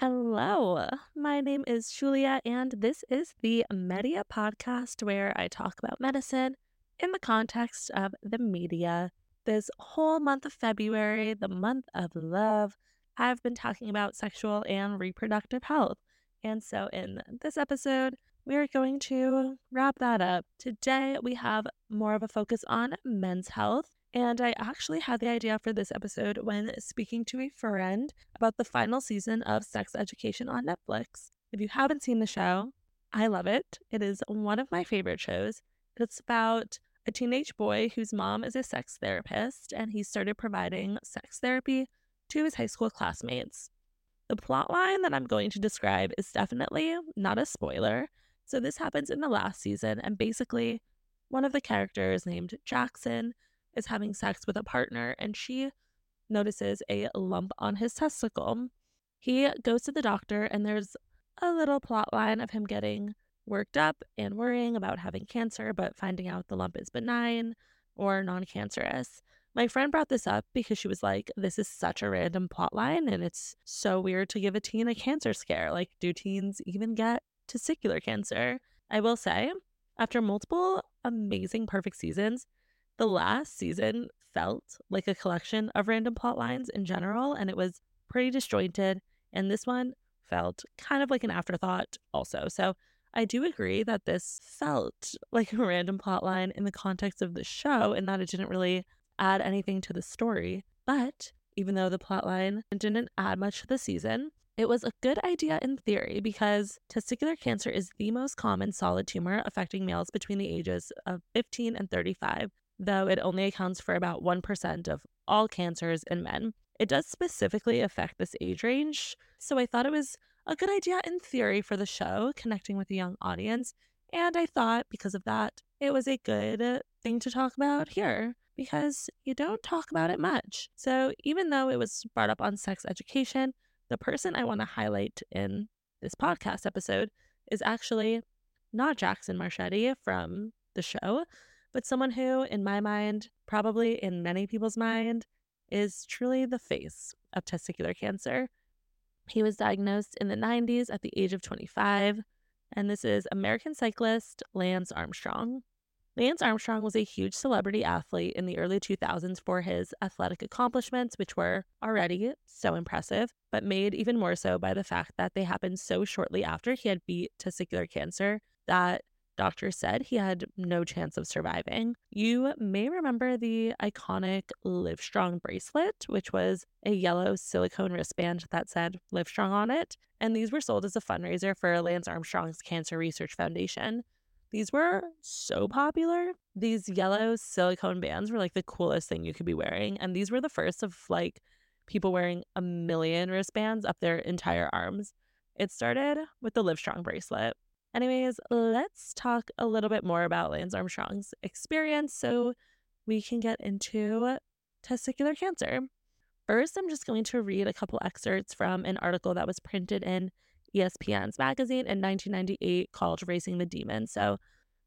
Hello, my name is Julia, and this is the Media Podcast where I talk about medicine in the context of the media. This whole month of February, the month of love, I've been talking about sexual and reproductive health. And so in this episode, we are going to wrap that up. Today, we have more of a focus on men's health. And I actually had the idea for this episode when speaking to a friend about the final season of Sex Education on Netflix. If you haven't seen the show, I love it. It is one of my favorite shows. It's about a teenage boy whose mom is a sex therapist, and he started providing sex therapy to his high school classmates. The plot line that I'm going to describe is definitely not a spoiler. So, this happens in the last season, and basically, one of the characters named Jackson is having sex with a partner and she notices a lump on his testicle. He goes to the doctor and there's a little plot line of him getting worked up and worrying about having cancer, but finding out the lump is benign or non cancerous. My friend brought this up because she was like, This is such a random plot line, and it's so weird to give a teen a cancer scare. Like, do teens even get testicular cancer? I will say, after multiple amazing perfect seasons, the last season felt like a collection of random plot lines in general, and it was pretty disjointed. And this one felt kind of like an afterthought, also. So I do agree that this felt like a random plot line in the context of the show, and that it didn't really add anything to the story. But even though the plot line didn't add much to the season, it was a good idea in theory because testicular cancer is the most common solid tumor affecting males between the ages of 15 and 35, though it only accounts for about 1% of all cancers in men. It does specifically affect this age range, so I thought it was a good idea in theory for the show, connecting with a young audience. And I thought because of that, it was a good thing to talk about here because you don't talk about it much. So even though it was brought up on sex education, the person I want to highlight in this podcast episode is actually not Jackson Marchetti from the show, but someone who, in my mind, probably in many people's mm-hmm. mind, is truly the face of testicular cancer. He was diagnosed in the 90s at the age of 25, and this is American cyclist Lance Armstrong. Lance Armstrong was a huge celebrity athlete in the early 2000s for his athletic accomplishments, which were already so impressive, but made even more so by the fact that they happened so shortly after he had beat testicular cancer that doctors said he had no chance of surviving. You may remember the iconic Livestrong bracelet, which was a yellow silicone wristband that said Livestrong on it. And these were sold as a fundraiser for Lance Armstrong's Cancer Research Foundation. These were so popular. These yellow silicone bands were like the coolest thing you could be wearing. And these were the first of like people wearing a million wristbands up their entire arms. It started with the Livestrong bracelet, Anyways, let's talk a little bit more about Lance Armstrong's experience so we can get into testicular cancer. First, I'm just going to read a couple excerpts from an article that was printed in ESPN's magazine in 1998 called Racing the Demon. So,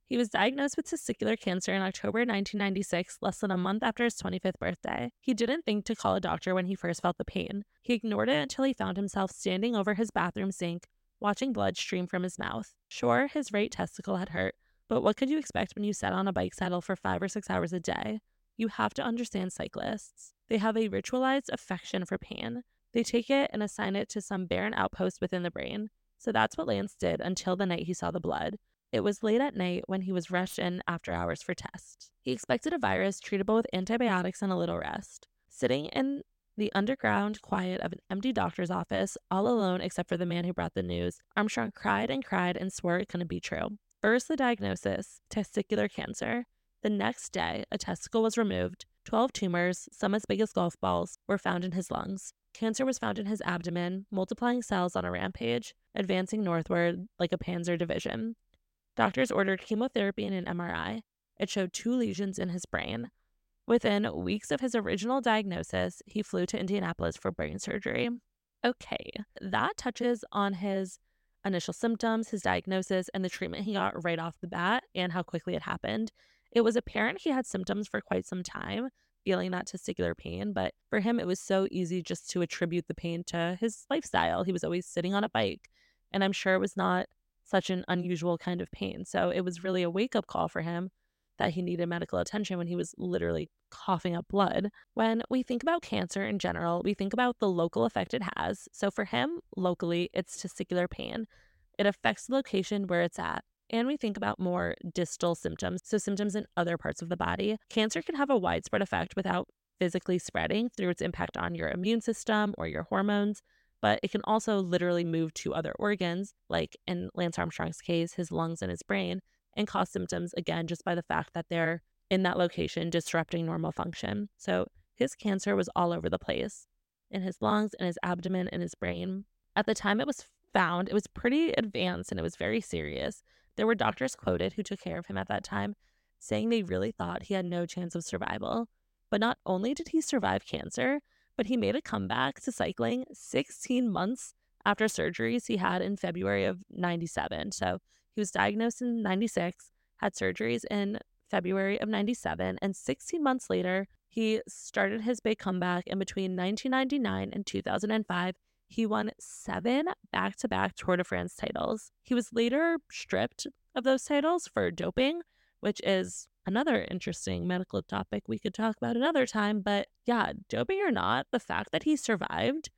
he was diagnosed with testicular cancer in October 1996, less than a month after his 25th birthday. He didn't think to call a doctor when he first felt the pain. He ignored it until he found himself standing over his bathroom sink, watching blood stream from his mouth. Sure, his right testicle had hurt, but what could you expect when you sat on a bike saddle for five or six hours a day? You have to understand cyclists. They have a ritualized affection for pain. They take it and assign it to some barren outpost within the brain. So that's what Lance did until the night he saw the blood. It was late at night when he was rushed in after hours for tests. He expected a virus treatable with antibiotics and a little rest. Sitting in the underground quiet of an empty doctor's office, all alone except for the man who brought the news, Armstrong cried and cried and swore it couldn't be true. First, the diagnosis testicular cancer. The next day, a testicle was removed. 12 tumors, some as big as golf balls, were found in his lungs. Cancer was found in his abdomen, multiplying cells on a rampage, advancing northward like a panzer division. Doctors ordered chemotherapy and an MRI. It showed two lesions in his brain. Within weeks of his original diagnosis, he flew to Indianapolis for brain surgery. Okay, that touches on his initial symptoms, his diagnosis, and the treatment he got right off the bat and how quickly it happened. It was apparent he had symptoms for quite some time, feeling that testicular pain. But for him, it was so easy just to attribute the pain to his lifestyle. He was always sitting on a bike. And I'm sure it was not such an unusual kind of pain. So it was really a wake up call for him that he needed medical attention when he was literally coughing up blood. When we think about cancer in general, we think about the local effect it has. So for him, locally, it's testicular pain. It affects the location where it's at. And we think about more distal symptoms, so symptoms in other parts of the body. Cancer can have a widespread effect without physically spreading through its impact on your immune system or your hormones but it can also literally move to other organs, like in Lance Armstrong's case, his lungs and his brain, and cause symptoms again just by the fact that they're in that location disrupting normal function. So his cancer was all over the place in his lungs, in his abdomen, in his brain. At the time it was found, it was pretty advanced and it was very serious. There were doctors quoted who took care of him at that time saying they really thought he had no chance of survival. But not only did he survive cancer, but he made a comeback to cycling 16 months after surgeries he had in February of 97. So he was diagnosed in 96, had surgeries in February of 97, and 16 months later, he started his big comeback. In between 1999 and 2005, he won seven back to back Tour de France titles. He was later stripped of those titles for doping, which is another interesting medical topic we could talk about another time. But yeah, doping or not, the fact that he survived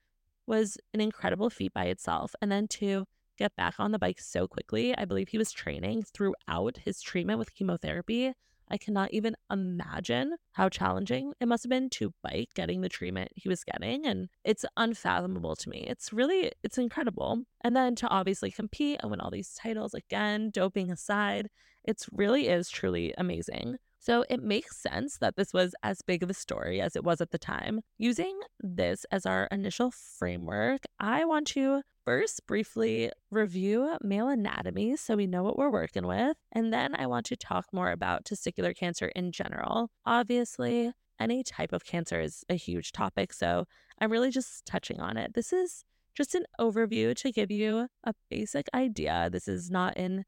was an incredible feat by itself. And then to get back on the bike so quickly, I believe he was training throughout his treatment with chemotherapy. I cannot even imagine how challenging it must have been to bike getting the treatment he was getting. And it's unfathomable to me. It's really, it's incredible. And then to obviously compete and win all these titles again, doping aside, it really is truly amazing. So it makes sense that this was as big of a story as it was at the time. Using this as our initial framework, I want to first briefly review male anatomy so we know what we're working with. And then I want to talk more about testicular cancer in general. Obviously, any type of cancer is a huge topic, so I'm really just touching on it. This is just an overview to give you a basic idea. This is not in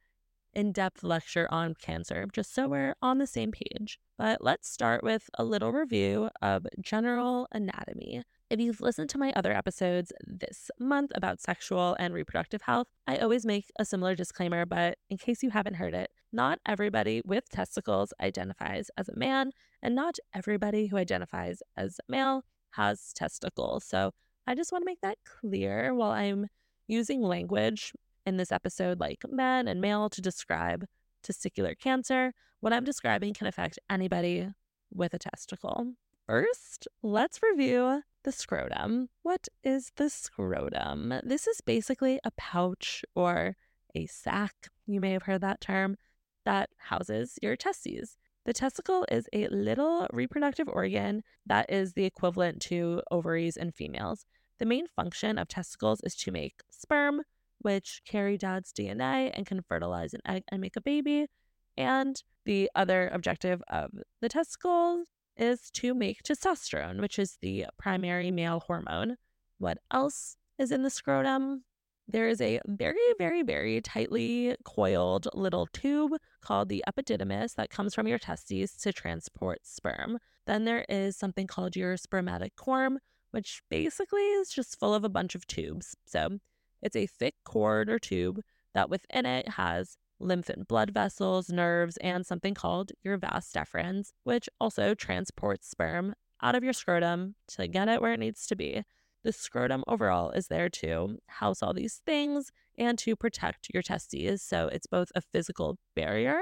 in depth lecture on cancer, just so we're on the same page. But let's start with a little review of general anatomy. If you've listened to my other episodes this month about sexual and reproductive health, I always make a similar disclaimer, but in case you haven't heard it, not everybody with testicles identifies as a man, and not everybody who identifies as male has testicles. So I just want to make that clear while I'm using language in this episode like men and male to describe testicular cancer. What I'm describing can affect anybody with a testicle. First, let's review the scrotum. What is the scrotum? This is basically a pouch or a sac, you may have heard that term, that houses your testes. The testicle is a little reproductive organ that is the equivalent to ovaries in females. The main function of testicles is to make sperm, which carry dad's DNA and can fertilize an egg and make a baby. And the other objective of the testicles is to make testosterone, which is the primary male hormone. What else is in the scrotum? There is a very, very, very tightly coiled little tube called the epididymis that comes from your testes to transport sperm. Then there is something called your spermatic cord, which basically is just full of a bunch of tubes. So it's a thick cord or tube that within it has lymph and blood vessels, nerves, and something called your vas deferens, which also transports sperm out of your scrotum to get it where it needs to be. The scrotum overall is there to house all these things and to protect your testes. So it's both a physical barrier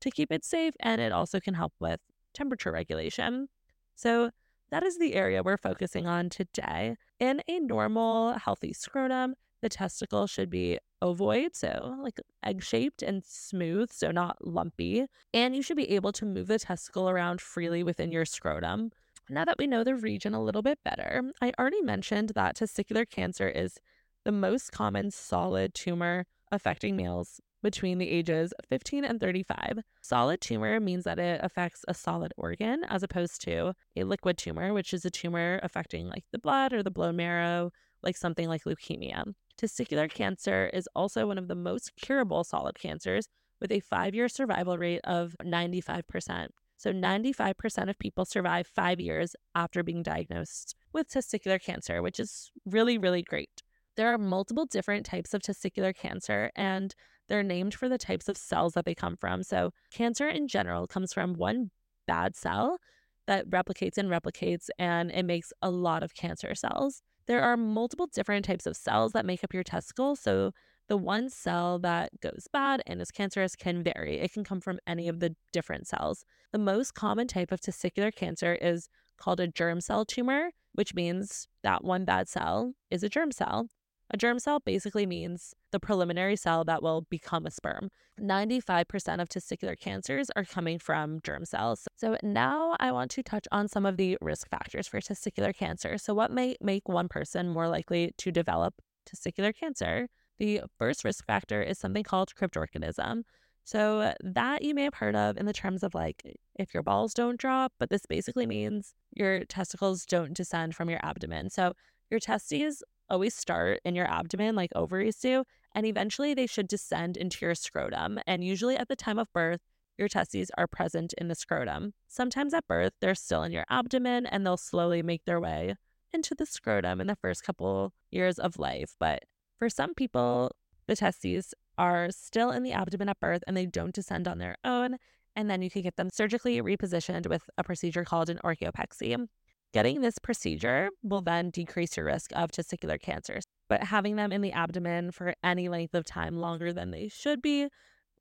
to keep it safe and it also can help with temperature regulation. So that is the area we're focusing on today. In a normal, healthy scrotum, the testicle should be ovoid, so like egg shaped and smooth, so not lumpy. And you should be able to move the testicle around freely within your scrotum. Now that we know the region a little bit better, I already mentioned that testicular cancer is the most common solid tumor affecting males between the ages 15 and 35. Solid tumor means that it affects a solid organ as opposed to a liquid tumor, which is a tumor affecting like the blood or the bone marrow, like something like leukemia. Testicular cancer is also one of the most curable solid cancers with a five year survival rate of 95%. So 95% of people survive five years after being diagnosed with testicular cancer, which is really, really great. There are multiple different types of testicular cancer, and they're named for the types of cells that they come from. So, cancer in general comes from one bad cell that replicates and replicates, and it makes a lot of cancer cells. There are multiple different types of cells that make up your testicle. So, the one cell that goes bad and is cancerous can vary. It can come from any of the different cells. The most common type of testicular cancer is called a germ cell tumor, which means that one bad cell is a germ cell. A germ cell basically means the preliminary cell that will become a sperm. 95% of testicular cancers are coming from germ cells. So now I want to touch on some of the risk factors for testicular cancer. So, what may make one person more likely to develop testicular cancer? The first risk factor is something called cryptorchidism. So, that you may have heard of in the terms of like if your balls don't drop, but this basically means your testicles don't descend from your abdomen. So, your testes always start in your abdomen like ovaries do, and eventually they should descend into your scrotum. And usually at the time of birth, your testes are present in the scrotum. Sometimes at birth, they're still in your abdomen and they'll slowly make their way into the scrotum in the first couple years of life. But for some people, the testes are still in the abdomen at birth and they don't descend on their own. And then you can get them surgically repositioned with a procedure called an orchiopexy. Getting this procedure will then decrease your risk of testicular cancers, but having them in the abdomen for any length of time longer than they should be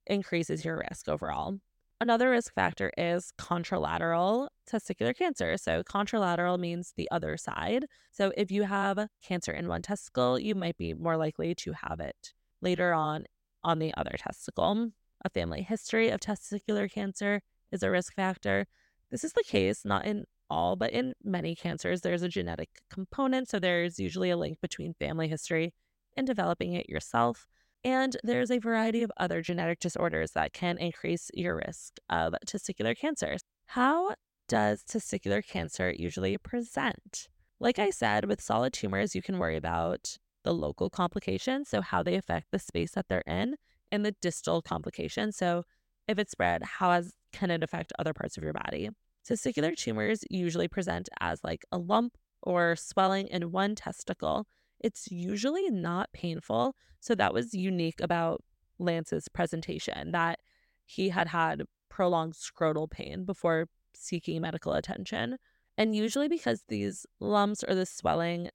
increases your risk overall. Another risk factor is contralateral testicular cancer. So, contralateral means the other side. So, if you have cancer in one testicle, you might be more likely to have it later on on the other testicle. A family history of testicular cancer is a risk factor. This is the case not in all, but in many cancers, there's a genetic component. So, there's usually a link between family history and developing it yourself. And there's a variety of other genetic disorders that can increase your risk of testicular cancer. How does testicular cancer usually present? Like I said, with solid tumors, you can worry about the local complications, so how they affect the space that they're in, and the distal complications. So if it's spread, how has, can it affect other parts of your body? Testicular tumors usually present as like a lump or swelling in one testicle it's usually not painful. So that was unique about Lance's presentation that he had had prolonged scrotal pain before seeking medical attention. And usually, because these lumps or the swelling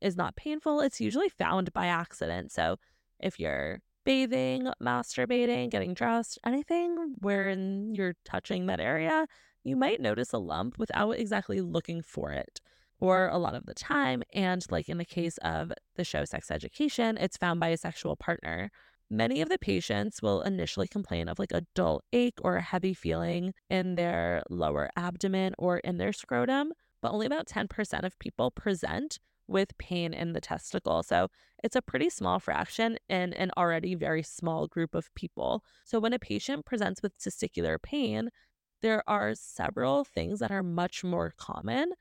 is not painful, it's usually found by accident. So if you're bathing, masturbating, getting dressed, anything wherein you're touching that area, you might notice a lump without exactly looking for it or a lot of the time. And like in the case of the show Sex Education, it's found by a sexual partner. Many of the patients will initially complain of like a dull ache or a heavy feeling in their lower abdomen or in their scrotum, but only about 10% of people present with pain in the testicle. So it's a pretty small fraction in an already very small group of people. So when a patient presents with testicular pain, there are several things that are much more common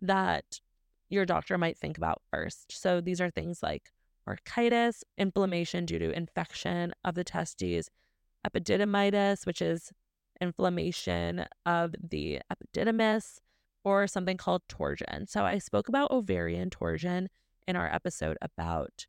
that your doctor might think about first. So these are things like orchitis, inflammation due to infection of the testes, epididymitis, which is inflammation of the epididymis, or something called torsion. So I spoke about ovarian torsion in our episode about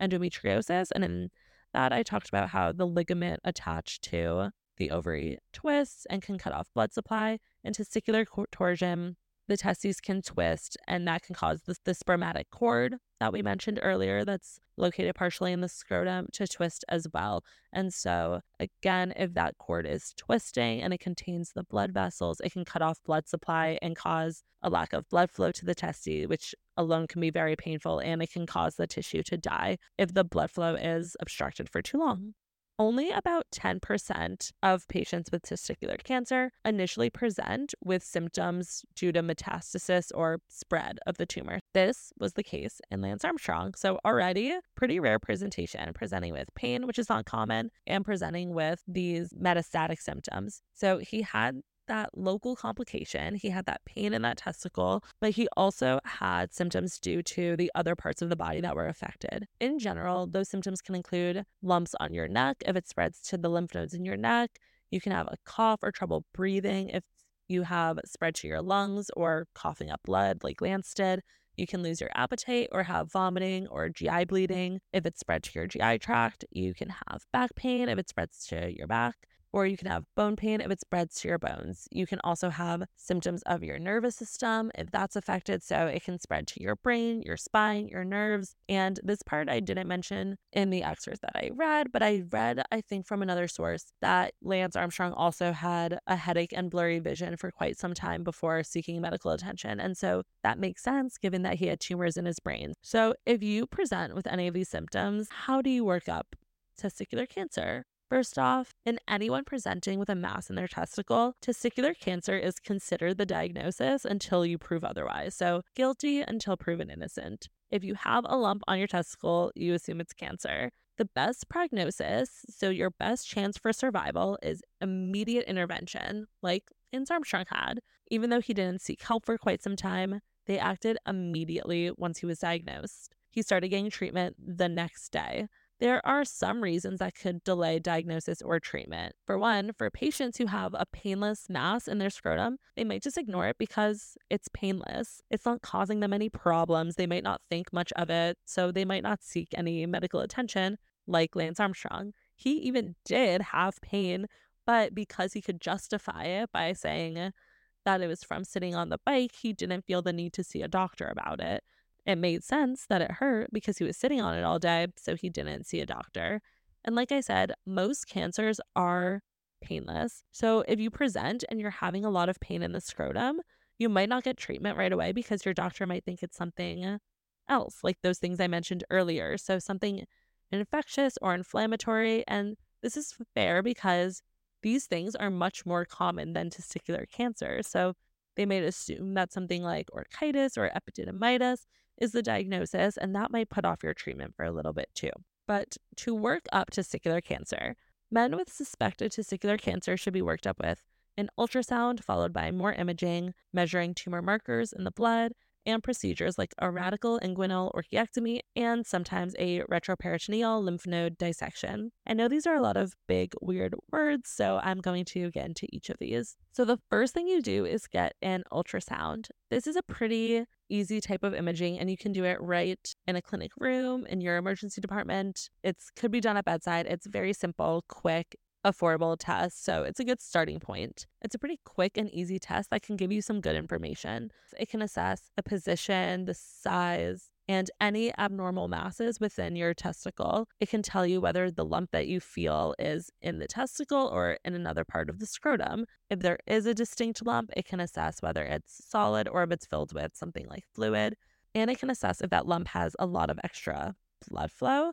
endometriosis. And in that, I talked about how the ligament attached to the ovary twists and can cut off blood supply. And testicular torsion the testes can twist, and that can cause the, the spermatic cord that we mentioned earlier, that's located partially in the scrotum, to twist as well. And so, again, if that cord is twisting and it contains the blood vessels, it can cut off blood supply and cause a lack of blood flow to the testes, which alone can be very painful and it can cause the tissue to die if the blood flow is obstructed for too long. Only about 10% of patients with testicular cancer initially present with symptoms due to metastasis or spread of the tumor. This was the case in Lance Armstrong. So, already pretty rare presentation, presenting with pain, which is not common, and presenting with these metastatic symptoms. So, he had that local complication. He had that pain in that testicle, but he also had symptoms due to the other parts of the body that were affected. In general, those symptoms can include lumps on your neck if it spreads to the lymph nodes in your neck. You can have a cough or trouble breathing if you have spread to your lungs or coughing up blood like Lance did. You can lose your appetite or have vomiting or GI bleeding. If it's spread to your GI tract, you can have back pain if it spreads to your back or you can have bone pain if it spreads to your bones. You can also have symptoms of your nervous system if that's affected. So it can spread to your brain, your spine, your nerves. And this part I didn't mention in the excerpt that I read, but I read, I think, from another source that Lance Armstrong also had a headache and blurry vision for quite some time before seeking medical attention. And so that makes sense given that he had tumors in his brain. So if you present with any of these symptoms, how do you work up testicular cancer? First off, in anyone presenting with a mass in their testicle, testicular cancer is considered the diagnosis until you prove otherwise. So, guilty until proven innocent. If you have a lump on your testicle, you assume it's cancer. The best prognosis, so your best chance for survival, is immediate intervention, like Lance Armstrong had. Even though he didn't seek help for quite some time, they acted immediately once he was diagnosed. He started getting treatment the next day. There are some reasons that could delay diagnosis or treatment. For one, for patients who have a painless mass in their scrotum, they might just ignore it because it's painless. It's not causing them any problems. They might not think much of it, so they might not seek any medical attention, like Lance Armstrong. He even did have pain, but because he could justify it by saying that it was from sitting on the bike, he didn't feel the need to see a doctor about it. It made sense that it hurt because he was sitting on it all day, so he didn't see a doctor. And like I said, most cancers are painless. So if you present and you're having a lot of pain in the scrotum, you might not get treatment right away because your doctor might think it's something else, like those things I mentioned earlier. So something infectious or inflammatory. And this is fair because these things are much more common than testicular cancer. So they might assume that something like orchitis or epididymitis is the diagnosis, and that might put off your treatment for a little bit too. But to work up testicular cancer, men with suspected testicular cancer should be worked up with an ultrasound followed by more imaging, measuring tumor markers in the blood, and procedures like a radical inguinal orchiectomy and sometimes a retroperitoneal lymph node dissection. I know these are a lot of big, weird words, so I'm going to get into each of these. So, the first thing you do is get an ultrasound. This is a pretty easy type of imaging and you can do it right in a clinic room in your emergency department it could be done at bedside it's very simple quick affordable test. So it's a good starting point. It's a pretty quick and easy test that can give you some good information. It can assess the position, the size, and any abnormal masses within your testicle. It can tell you whether the lump that you feel is in the testicle or in another part of the scrotum. If there is a distinct lump, it can assess whether it's solid or if it's filled with something like fluid. And it can assess if that lump has a lot of extra blood flow,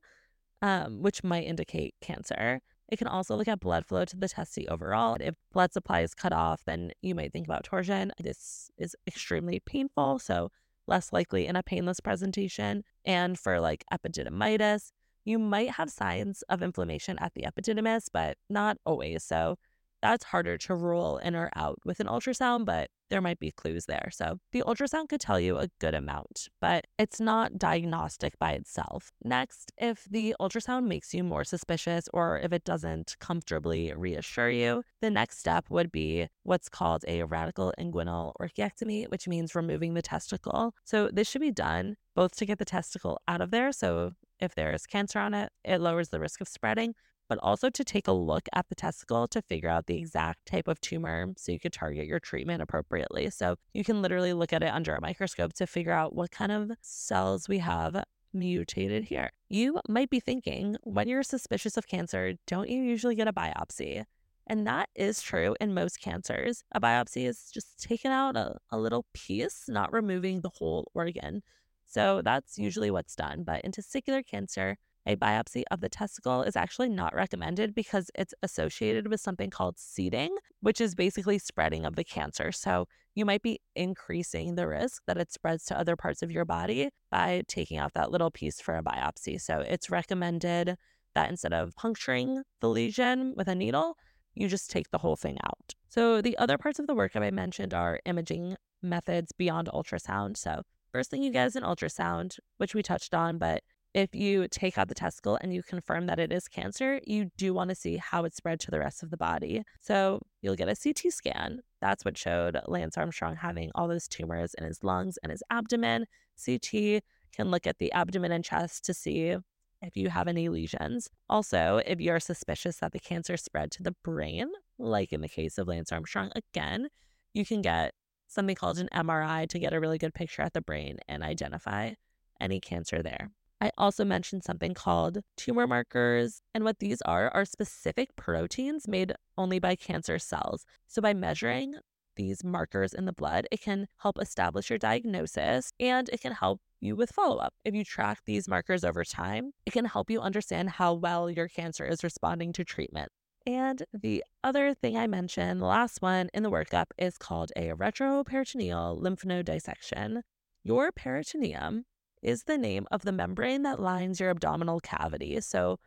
um, which might indicate cancer. It can also look at blood flow to the testy overall. If blood supply is cut off, then you might think about torsion. This is extremely painful, so less likely in a painless presentation. And for like epididymitis, you might have signs of inflammation at the epididymis, but not always. So that's harder to rule in or out with an ultrasound, but there might be clues there. So the ultrasound could tell you a good amount, but it's not diagnostic by itself. Next, if the ultrasound makes you more suspicious or if it doesn't comfortably reassure you, the next step would be what's called a radical inguinal orchiectomy, which means removing the testicle. So this should be done both to get the testicle out of there. So if there is cancer on it, it lowers the risk of spreading, but also to take a look at the testicle to figure out the exact type of tumor so you could target your treatment appropriately. So you can literally look at it under a microscope to figure out what kind of cells we have mutated here. You might be thinking, when you're suspicious of cancer, don't you usually get a biopsy? And that is true in most cancers. A biopsy is just taking out a, a little piece, not removing the whole organ. So that's usually what's done. But in testicular cancer, a biopsy of the testicle is actually not recommended because it's associated with something called seeding, which is basically spreading of the cancer. So you might be increasing the risk that it spreads to other parts of your body by taking out that little piece for a biopsy. So it's recommended that instead of puncturing the lesion with a needle, you just take the whole thing out. So the other parts of the workup I mentioned are imaging methods beyond ultrasound. So first thing you get is an ultrasound, which we touched on, but if you take out the testicle and you confirm that it is cancer, you do want to see how it spread to the rest of the body. So you'll get a CT scan. That's what showed Lance Armstrong having all those tumors in his lungs and his abdomen. CT can look at the abdomen and chest to see if you have any lesions. Also, if you're suspicious that the cancer spread to the brain, like in the case of Lance Armstrong, again, you can get something called an MRI to get a really good picture at the brain and identify any cancer there. I also mentioned something called tumor markers. And what these are are specific proteins made only by cancer cells. So by measuring these markers in the blood, it can help establish your diagnosis and it can help you with follow up. If you track these markers over time, it can help you understand how well your cancer is responding to treatment. And the other thing I mentioned, the last one in the workup, is called a retroperitoneal lymph node dissection. Your peritoneum is the name of the membrane that lines your abdominal cavity. So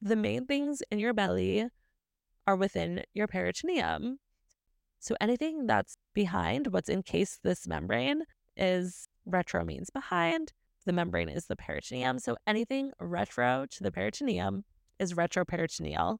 the main things in your belly are within your peritoneum. So anything that's behind what's encased this membrane is retro means behind. The membrane is the peritoneum. So anything retro to the peritoneum is retroperitoneal.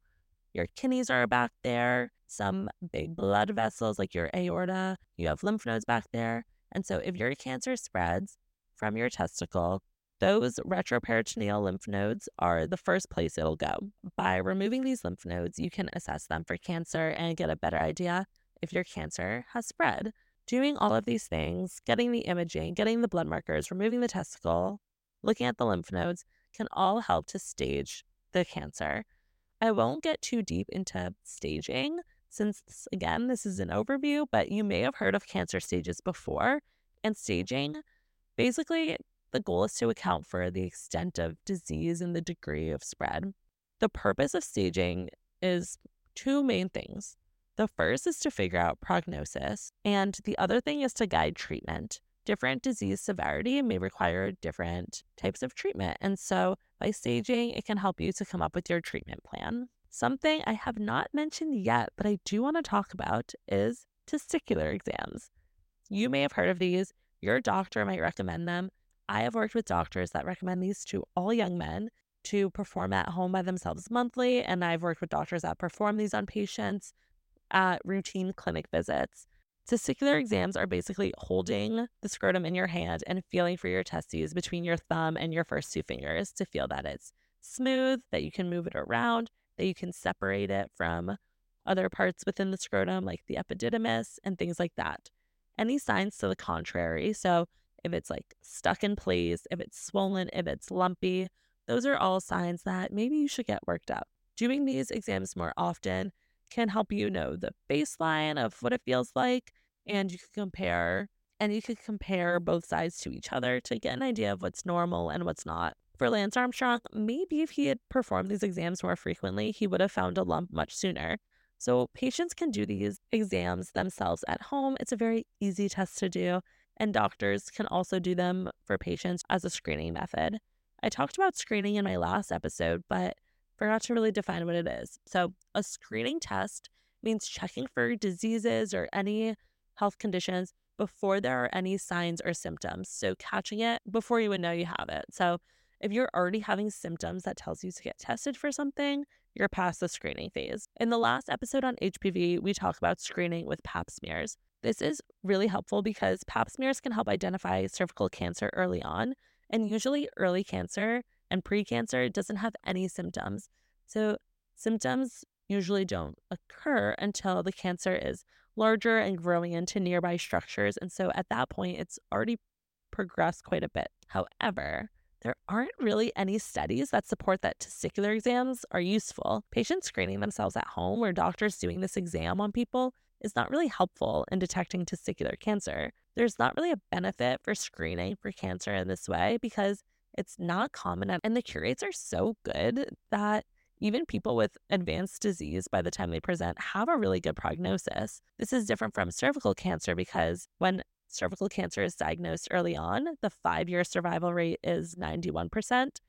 Your kidneys are back there, some big blood vessels like your aorta, you have lymph nodes back there. And so if your cancer spreads from your testicle, those retroperitoneal lymph nodes are the first place it'll go. By removing these lymph nodes, you can assess them for cancer and get a better idea if your cancer has spread. Doing all of these things, getting the imaging, getting the blood markers, removing the testicle, looking at the lymph nodes can all help to stage the cancer. I won't get too deep into staging since, again, this is an overview, but you may have heard of cancer stages before. And staging Basically, the goal is to account for the extent of disease and the degree of spread. The purpose of staging is two main things. The first is to figure out prognosis, and the other thing is to guide treatment. Different disease severity may require different types of treatment. And so, by staging, it can help you to come up with your treatment plan. Something I have not mentioned yet, but I do want to talk about is testicular exams. You may have heard of these. Your doctor might recommend them. I have worked with doctors that recommend these to all young men to perform at home by themselves monthly. And I've worked with doctors that perform these on patients at routine clinic visits. Testicular exams are basically holding the scrotum in your hand and feeling for your testes between your thumb and your first two fingers to feel that it's smooth, that you can move it around, that you can separate it from other parts within the scrotum, like the epididymis and things like that any signs to the contrary. So if it's like stuck in place, if it's swollen, if it's lumpy, those are all signs that maybe you should get worked up. Doing these exams more often can help you know the baseline of what it feels like and you can compare and you can compare both sides to each other to get an idea of what's normal and what's not. For Lance Armstrong, maybe if he had performed these exams more frequently, he would have found a lump much sooner. So, patients can do these exams themselves at home. It's a very easy test to do, and doctors can also do them for patients as a screening method. I talked about screening in my last episode, but forgot to really define what it is. So, a screening test means checking for diseases or any health conditions before there are any signs or symptoms. So, catching it before you would know you have it. So, if you're already having symptoms that tells you to get tested for something, you're past the screening phase. In the last episode on HPV, we talk about screening with pap smears. This is really helpful because pap smears can help identify cervical cancer early on, and usually early cancer and precancer doesn't have any symptoms. So, symptoms usually don't occur until the cancer is larger and growing into nearby structures. And so at that point, it's already progressed quite a bit. However, there aren't really any studies that support that testicular exams are useful. Patients screening themselves at home or doctors doing this exam on people is not really helpful in detecting testicular cancer. There's not really a benefit for screening for cancer in this way because it's not common and the cure rates are so good that even people with advanced disease by the time they present have a really good prognosis. This is different from cervical cancer because when cervical cancer is diagnosed early on, the five year survival rate is 91%.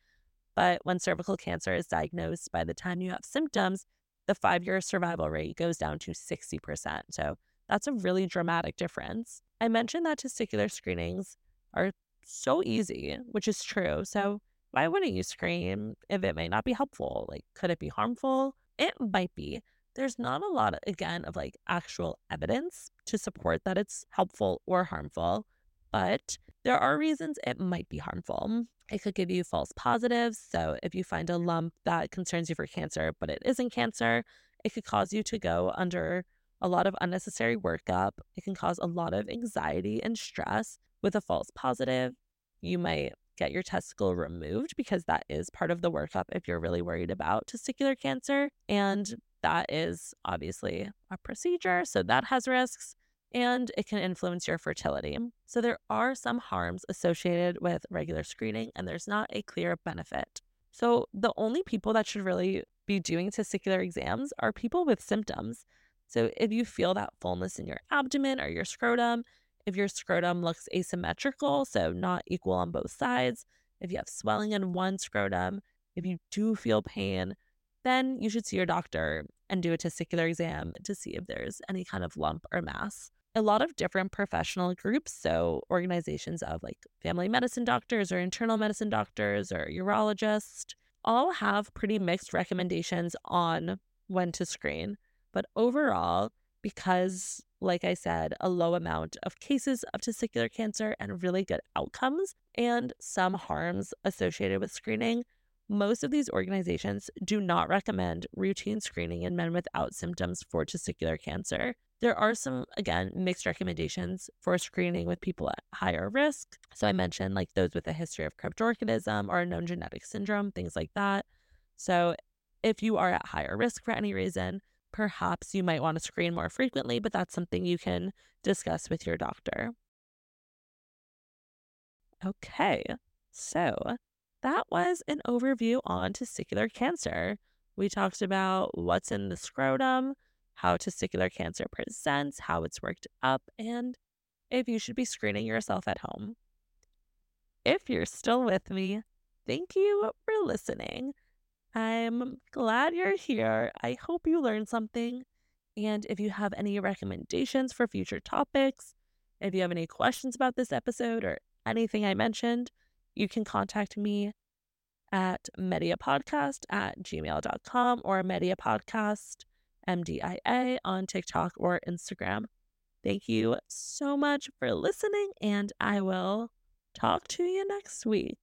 But when cervical cancer is diagnosed by the time you have symptoms, the five year survival rate goes down to 60%. So that's a really dramatic difference. I mentioned that testicular screenings are so easy, which is true. So why wouldn't you screen if it may not be helpful? Like, could it be harmful? It might be. There's not a lot, again, of like actual evidence to support that it's helpful or harmful, but there are reasons it might be harmful. It could give you false positives. So, if you find a lump that concerns you for cancer, but it isn't cancer, it could cause you to go under a lot of unnecessary workup. It can cause a lot of anxiety and stress with a false positive. You might get your testicle removed because that is part of the workup if you're really worried about testicular cancer. And that is obviously a procedure. So that has risks and it can influence your fertility. So there are some harms associated with regular screening, and there's not a clear benefit. So the only people that should really be doing testicular exams are people with symptoms. So if you feel that fullness in your abdomen or your scrotum, if your scrotum looks asymmetrical, so not equal on both sides, if you have swelling in one scrotum, if you do feel pain, then you should see your doctor and do a testicular exam to see if there's any kind of lump or mass. A lot of different professional groups, so organizations of like family medicine doctors or internal medicine doctors or urologists, all have pretty mixed recommendations on when to screen. But overall, because, like I said, a low amount of cases of testicular cancer and really good outcomes and some harms associated with screening, most of these organizations do not recommend routine screening in men without symptoms for testicular cancer. There are some, again, mixed recommendations for screening with people at higher risk. So I mentioned like those with a history of cryptorchidism or a known genetic syndrome, things like that. So if you are at higher risk for any reason, perhaps you might want to screen more frequently, but that's something you can discuss with your doctor. Okay, so that was an overview on testicular cancer. We talked about what's in the scrotum, how testicular cancer presents, how it's worked up, and if you should be screening yourself at home. If you're still with me, thank you for listening. I'm glad you're here. I hope you learned something. And if you have any recommendations for future topics, if you have any questions about this episode or anything I mentioned, you can contact me at mediapodcast at gmail.com or mediapodcast MDIA on TikTok or Instagram. Thank you so much for listening, and I will talk to you next week.